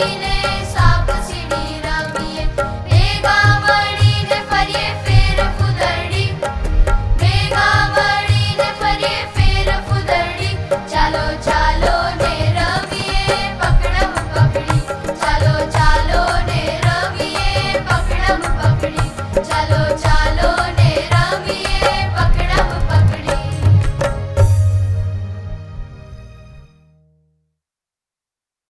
Baby,